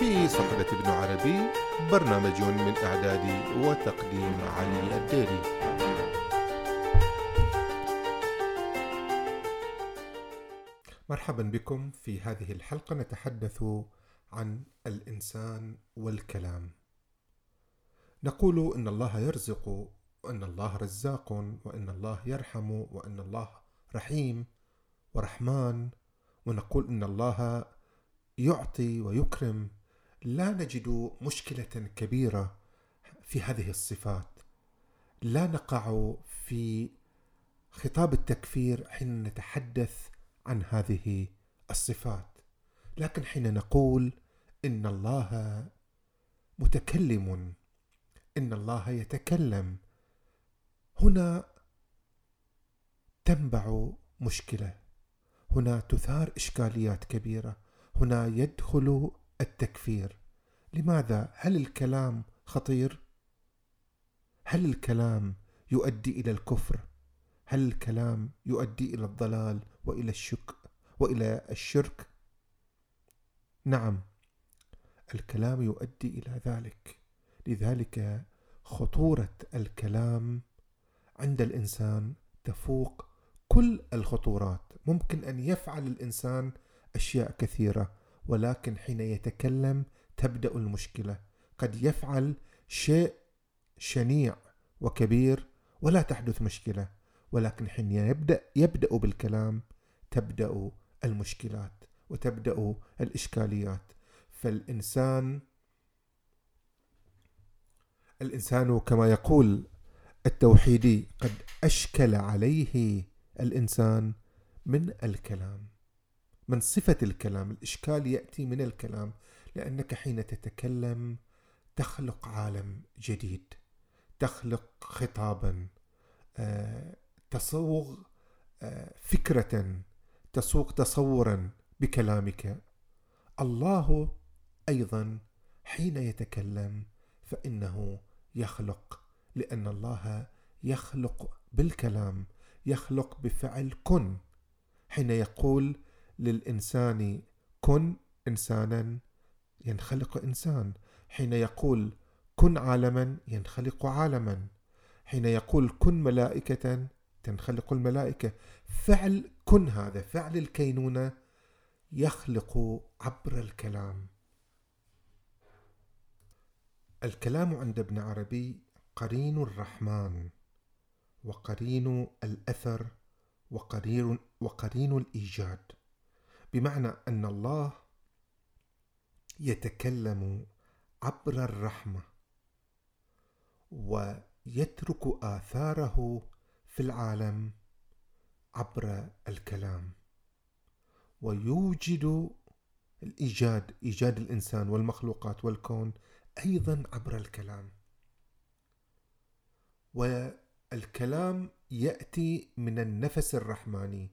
في صحبة ابن عربي برنامج من إعداد وتقديم علي الديري. مرحبا بكم في هذه الحلقة. نتحدث عن الإنسان والكلام. نقول إن الله يرزق وأن الله رزاق وأن الله يرحم وأن الله رحيم ورحمن. ونقول إن الله يعطي ويكرم. لا نجد مشكلة كبيرة في هذه الصفات. لا نقع في خطاب التكفير حين نتحدث عن هذه الصفات. لكن حين نقول إن الله متكلم إن الله يتكلم هنا تنبع مشكلة. هنا تثار إشكاليات كبيرة. هنا يدخل التكفير. لماذا؟ هل الكلام خطير؟ هل الكلام يؤدي إلى الكفر؟ هل الكلام يؤدي إلى الضلال وإلى الشك وإلى الشرك؟ نعم الكلام يؤدي إلى ذلك. لذلك خطورة الكلام عند الإنسان تفوق كل الخطورات. ممكن أن يفعل الإنسان أشياء كثيرة. ولكن حين يتكلم تبدأ المشكلة. قد يفعل شيء شنيع وكبير ولا تحدث مشكلة ولكن حين يبدأ يبدأ بالكلام تبدأ المشكلات وتبدأ الإشكاليات. فالإنسان الإنسان كما يقول التوحيدي قد أشكل عليه الإنسان من الكلام. من صفة الكلام الإشكال يأتي من الكلام لأنك حين تتكلم تخلق عالم جديد تخلق خطابا آه، تصوغ آه، فكرة تسوق تصورا بكلامك. الله أيضا حين يتكلم فإنه يخلق لأن الله يخلق بالكلام يخلق بفعل كن حين يقول للإنسان كن إنسانا ينخلق إنسان. حين يقول كن عالما ينخلق عالما. حين يقول كن ملائكة تنخلق الملائكة. فعل كن هذا فعل الكينونة يخلق عبر الكلام. الكلام عند ابن عربي قرين الرحمن وقرين الأثر وقرين, وقرين الإيجاد. بمعنى أن الله يتكلم عبر الرحمة ويترك آثاره في العالم عبر الكلام ويوجد الإيجاد إيجاد الإنسان والمخلوقات والكون أيضا عبر الكلام. والكلام يأتي من النفس الرحماني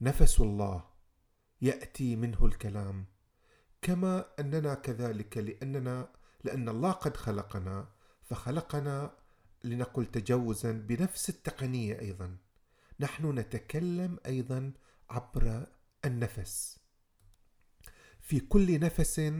نفس الله. يأتي منه الكلام. كما أننا كذلك لأننا لأن الله قد خلقنا فخلقنا لنقل تجوزا بنفس التقنية أيضا. نحن نتكلم أيضا عبر النفس. في كل نفس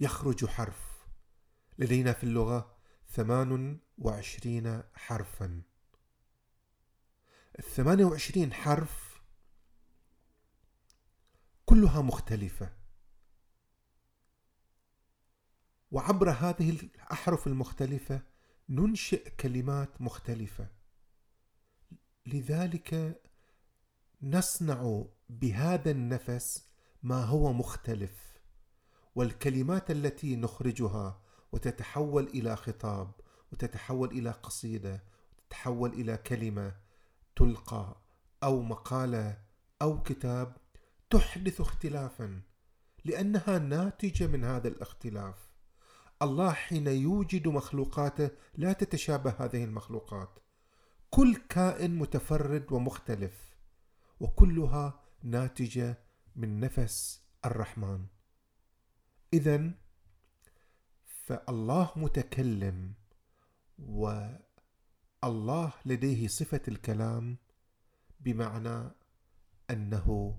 يخرج حرف. لدينا في اللغة ثمان وعشرين حرفا. الثمان وعشرين حرف كلها مختلفة. وعبر هذه الأحرف المختلفة ننشئ كلمات مختلفة. لذلك نصنع بهذا النفس ما هو مختلف. والكلمات التي نخرجها وتتحول إلى خطاب وتتحول إلى قصيدة وتتحول إلى كلمة تلقى أو مقالة أو كتاب تحدث اختلافا لأنها ناتجة من هذا الاختلاف. الله حين يوجد مخلوقاته لا تتشابه هذه المخلوقات. كل كائن متفرد ومختلف وكلها ناتجة من نفس الرحمن. اذا فالله متكلم والله لديه صفة الكلام بمعنى أنه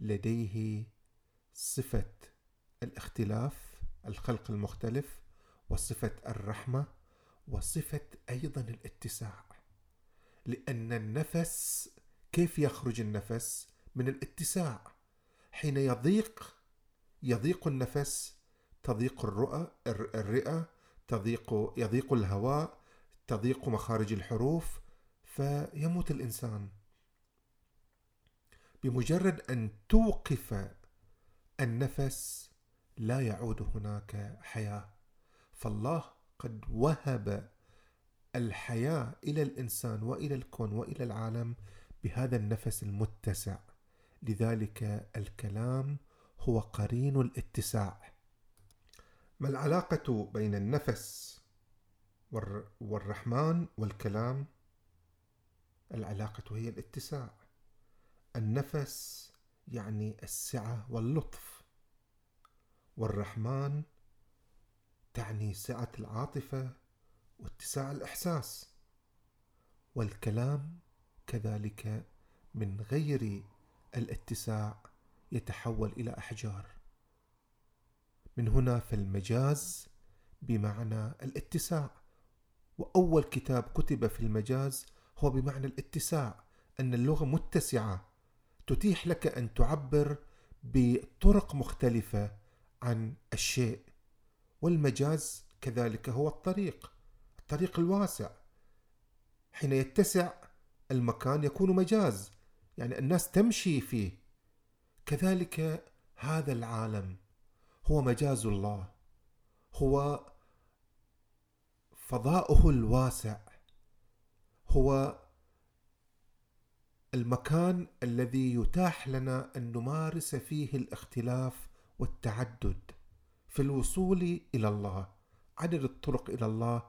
لديه صفة الاختلاف الخلق المختلف وصفة الرحمة وصفة أيضا الاتساع. لأن النفس كيف يخرج النفس من الاتساع؟ حين يضيق يضيق النفس تضيق الرؤى الرئة تضيق يضيق الهواء تضيق مخارج الحروف فيموت الإنسان. بمجرد أن توقف النفس لا يعود هناك حياة. فالله قد وهب الحياة إلى الإنسان وإلى الكون وإلى العالم بهذا النفس المتسع. لذلك الكلام هو قرين الاتساع. ما العلاقة بين النفس والرحمن والكلام؟ العلاقة هي الاتساع. النفس يعني السعة واللطف والرحمن تعني سعة العاطفة واتساع الإحساس والكلام كذلك من غير الاتساع يتحول إلى أحجار. من هنا فالمجاز بمعنى الاتساع وأول كتاب كتب في المجاز هو بمعنى الاتساع أن اللغة متسعة تتيح لك أن تعبر بطرق مختلفة عن الشيء والمجاز كذلك هو الطريق الطريق الواسع. حين يتسع المكان يكون مجاز يعني الناس تمشي فيه. كذلك هذا العالم هو مجاز الله هو فضاؤه الواسع هو المكان الذي يتاح لنا أن نمارس فيه الاختلاف والتعدد في الوصول إلى الله. عدد الطرق إلى الله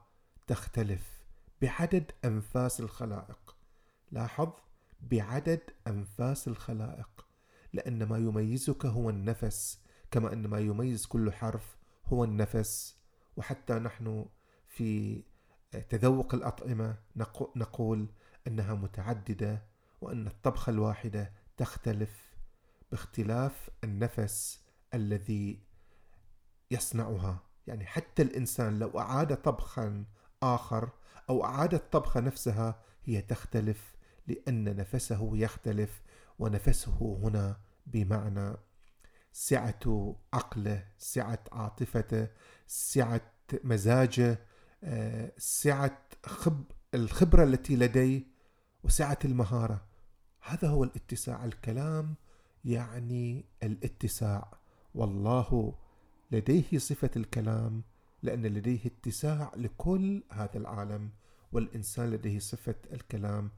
تختلف بعدد أنفاس الخلائق. لاحظ بعدد أنفاس الخلائق لأن ما يميزك هو النفس كما أن ما يميز كل حرف هو النفس. وحتى نحن في تذوق الأطعمة نقول أنها متعددة وأن الطبخة الواحدة تختلف باختلاف النفس الذي يصنعها. يعني حتى الإنسان لو أعاد طبخا آخر أو أعاد الطبخة نفسها هي تختلف لأن نفسه يختلف ونفسه هنا بمعنى سعة عقله سعة عاطفته سعة مزاجه آه، سعة خب الخبرة التي لديه وسعة المهارة. هذا هو الاتساع الكلام يعني الاتساع. والله لديه صفة الكلام لأن لديه اتساع لكل هذا العالم والإنسان لديه صفة الكلام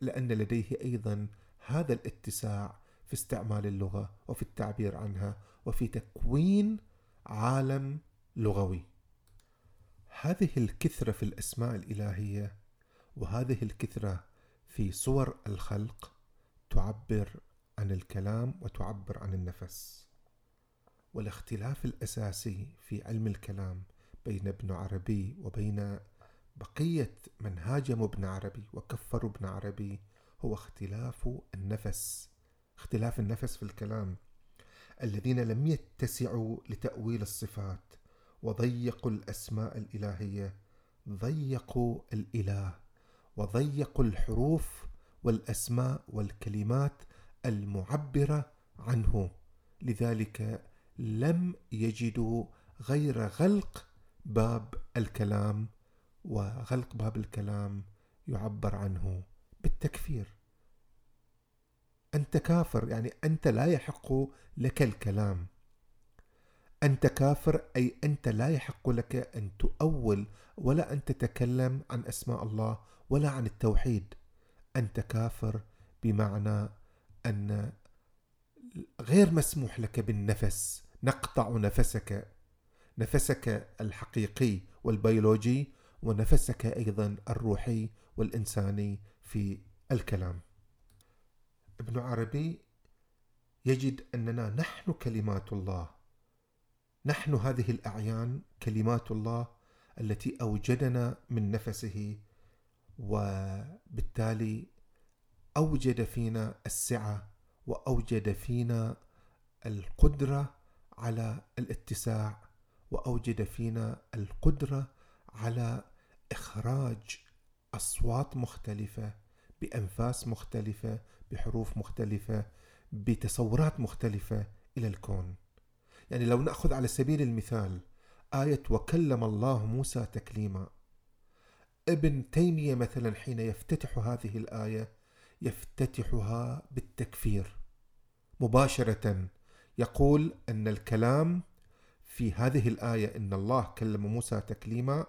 لأن لديه أيضا هذا الاتساع في استعمال اللغة وفي التعبير عنها وفي تكوين عالم لغوي. هذه الكثرة في الأسماء الإلهية وهذه الكثرة في صور الخلق تعبر عن الكلام وتعبر عن النفس. والاختلاف الأساسي في علم الكلام بين ابن عربي وبين بقية من هاجموا ابن عربي وكفروا ابن عربي هو اختلاف النفس اختلاف النفس في الكلام. الذين لم يتسعوا لتأويل الصفات وضيقوا الأسماء الإلهية ضيقوا الإله. وضيقوا الحروف والأسماء والكلمات المعبرة عنه. لذلك لم يجدوا غير غلق باب الكلام وغلق باب الكلام يعبر عنه بالتكفير. أنت كافر يعني أنت لا يحق لك الكلام. أنت كافر أي أنت لا يحق لك أن تؤول ولا أن تتكلم عن أسماء الله ولا عن التوحيد. أنت كافر بمعنى أن غير مسموح لك بالنفس. نقطع نفسك. نفسك الحقيقي والبيولوجي ونفسك أيضا الروحي والإنساني في الكلام. ابن عربي يجد أننا نحن كلمات الله. نحن هذه الأعيان كلمات الله التي أوجدنا من نفسه وبالتالي أوجد فينا السعة وأوجد فينا القدرة على الاتساع وأوجد فينا القدرة على إخراج أصوات مختلفة بأنفاس مختلفة بحروف مختلفة بتصورات مختلفة إلى الكون. يعني لو نأخذ على سبيل المثال آية وكلم الله موسى تكليما ابن تيمية مثلا حين يفتتح هذه الآية يفتتحها بالتكفير. مباشرة يقول أن الكلام في هذه الآية إن الله كلم موسى تكليما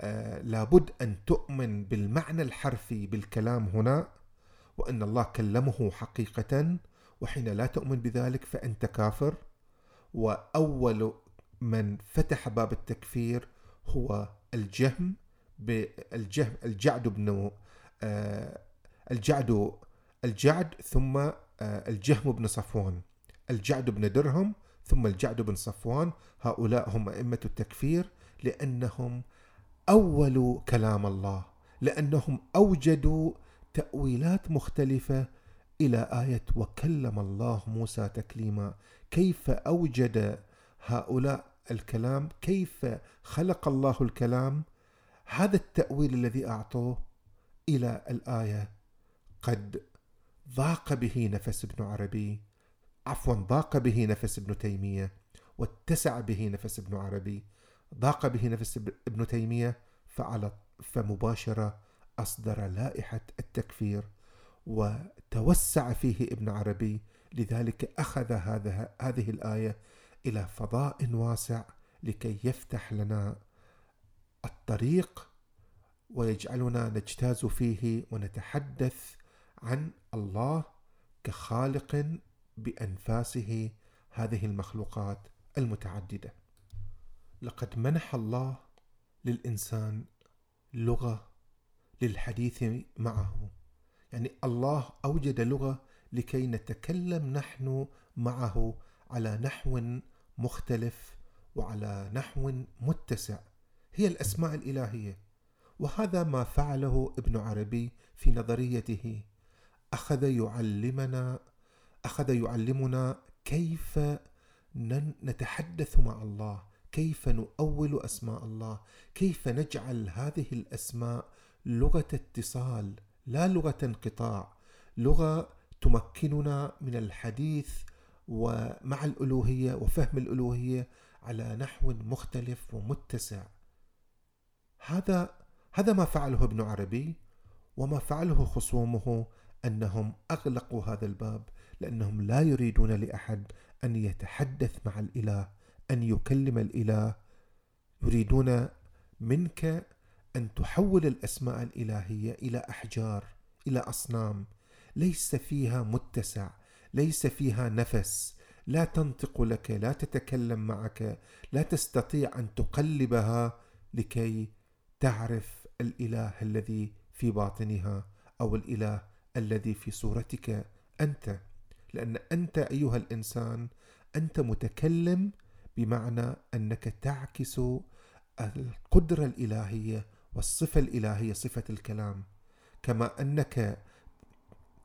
آه لابد أن تؤمن بالمعنى الحرفي بالكلام هنا وأن الله كلمه حقيقة وحين لا تؤمن بذلك فأنت كافر. وأول من فتح باب التكفير هو الجهم بالجهم الجعد بن آه الجعد الجعد ثم آه الجهم بن صفوان. الجعد بن درهم ثم الجعد بن صفوان. هؤلاء هم أئمة التكفير لأنهم أولوا كلام الله لأنهم أوجدوا تأويلات مختلفة إلى آية وكلم الله موسى تكليما. كيف أوجد هؤلاء الكلام؟ كيف خلق الله الكلام؟ هذا التأويل الذي أعطوه إلى الآية قد ضاق به نفس ابن عربي عفوا ضاق به نفس ابن تيمية واتسع به نفس ابن عربي. ضاق به نفس ابن تيمية فعلى فمباشرة أصدر لائحة التكفير وتوسع فيه ابن عربي لذلك أخذ هذا هذه الآية إلى فضاء واسع لكي يفتح لنا الطريق ويجعلنا نجتاز فيه ونتحدث عن الله كخالق بأنفاسه هذه المخلوقات المتعددة. لقد منح الله للإنسان لغة للحديث معه. يعني الله أوجد لغة لكي نتكلم نحن معه على نحو مختلف وعلى نحو متسع. هي الأسماء الإلهية. وهذا ما فعله ابن عربي في نظريته. أخذ يعلمنا أخذ يعلمنا كيف نتحدث مع الله كيف نؤول أسماء الله كيف نجعل هذه الأسماء لغة اتصال لا لغة انقطاع لغة تمكننا من الحديث ومع الألوهية وفهم الألوهية على نحو مختلف ومتسع. هذا هذا ما فعله ابن عربي وما فعله خصومه أنهم أغلقوا هذا الباب لأنهم لا يريدون لأحد أن يتحدث مع الإله أن يكلم الإله. يريدون منك أن تحول الأسماء الإلهية إلى أحجار إلى أصنام. ليس فيها متسع ليس فيها نفس. لا تنطق لك لا تتكلم معك لا تستطيع أن تقلبها لكي تعرف الإله الذي في باطنها أو الإله الذي في صورتك أنت. لأن أنت أيها الإنسان أنت متكلم بمعنى أنك تعكس القدرة الإلهية والصفة الإلهية صفة الكلام. كما أنك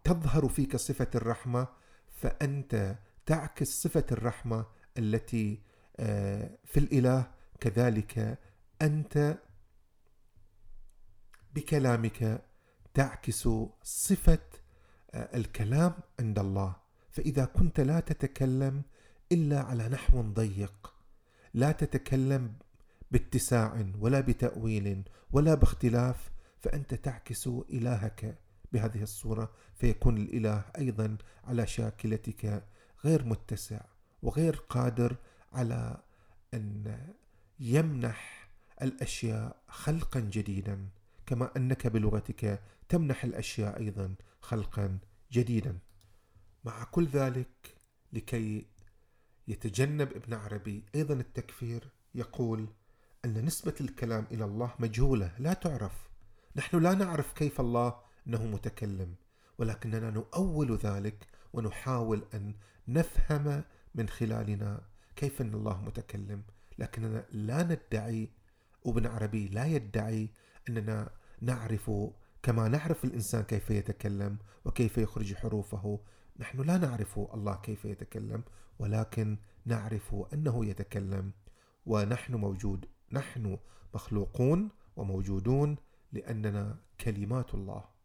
تظهر فيك صفة الرحمة فأنت تعكس صفة الرحمة التي آه، في الإله. كذلك أنت بكلامك تعكس صفة آه، الكلام عند الله. فإذا كنت لا تتكلم إلا على نحو ضيق لا تتكلم باتساع ولا بتأويل ولا باختلاف فأنت تعكس إلهك بهذه الصورة فيكون الإله أيضا على شاكلتك غير متسع وغير قادر على أن يمنح الأشياء خلقا جديدا. كما أنك بلغتك تمنح الأشياء أيضا خلقا جديدا. مع كل ذلك لكي يتجنب ابن عربي أيضا التكفير يقول أن نسبة الكلام إلى الله مجهولة لا تعرف. نحن لا نعرف كيف الله إنه متكلم ولكننا نؤول ذلك ونحاول أن نفهم من خلالنا كيف إن الله متكلم. لكننا لا ندعي وابن عربي لا يدعي إننا نعرف كما نعرف الإنسان كيف يتكلم وكيف يخرج حروفه. نحن لا نعرف الله كيف يتكلم ولكن نعرف أنه يتكلم. ونحن موجود نحن مخلوقون وموجودون لأننا كلمات الله.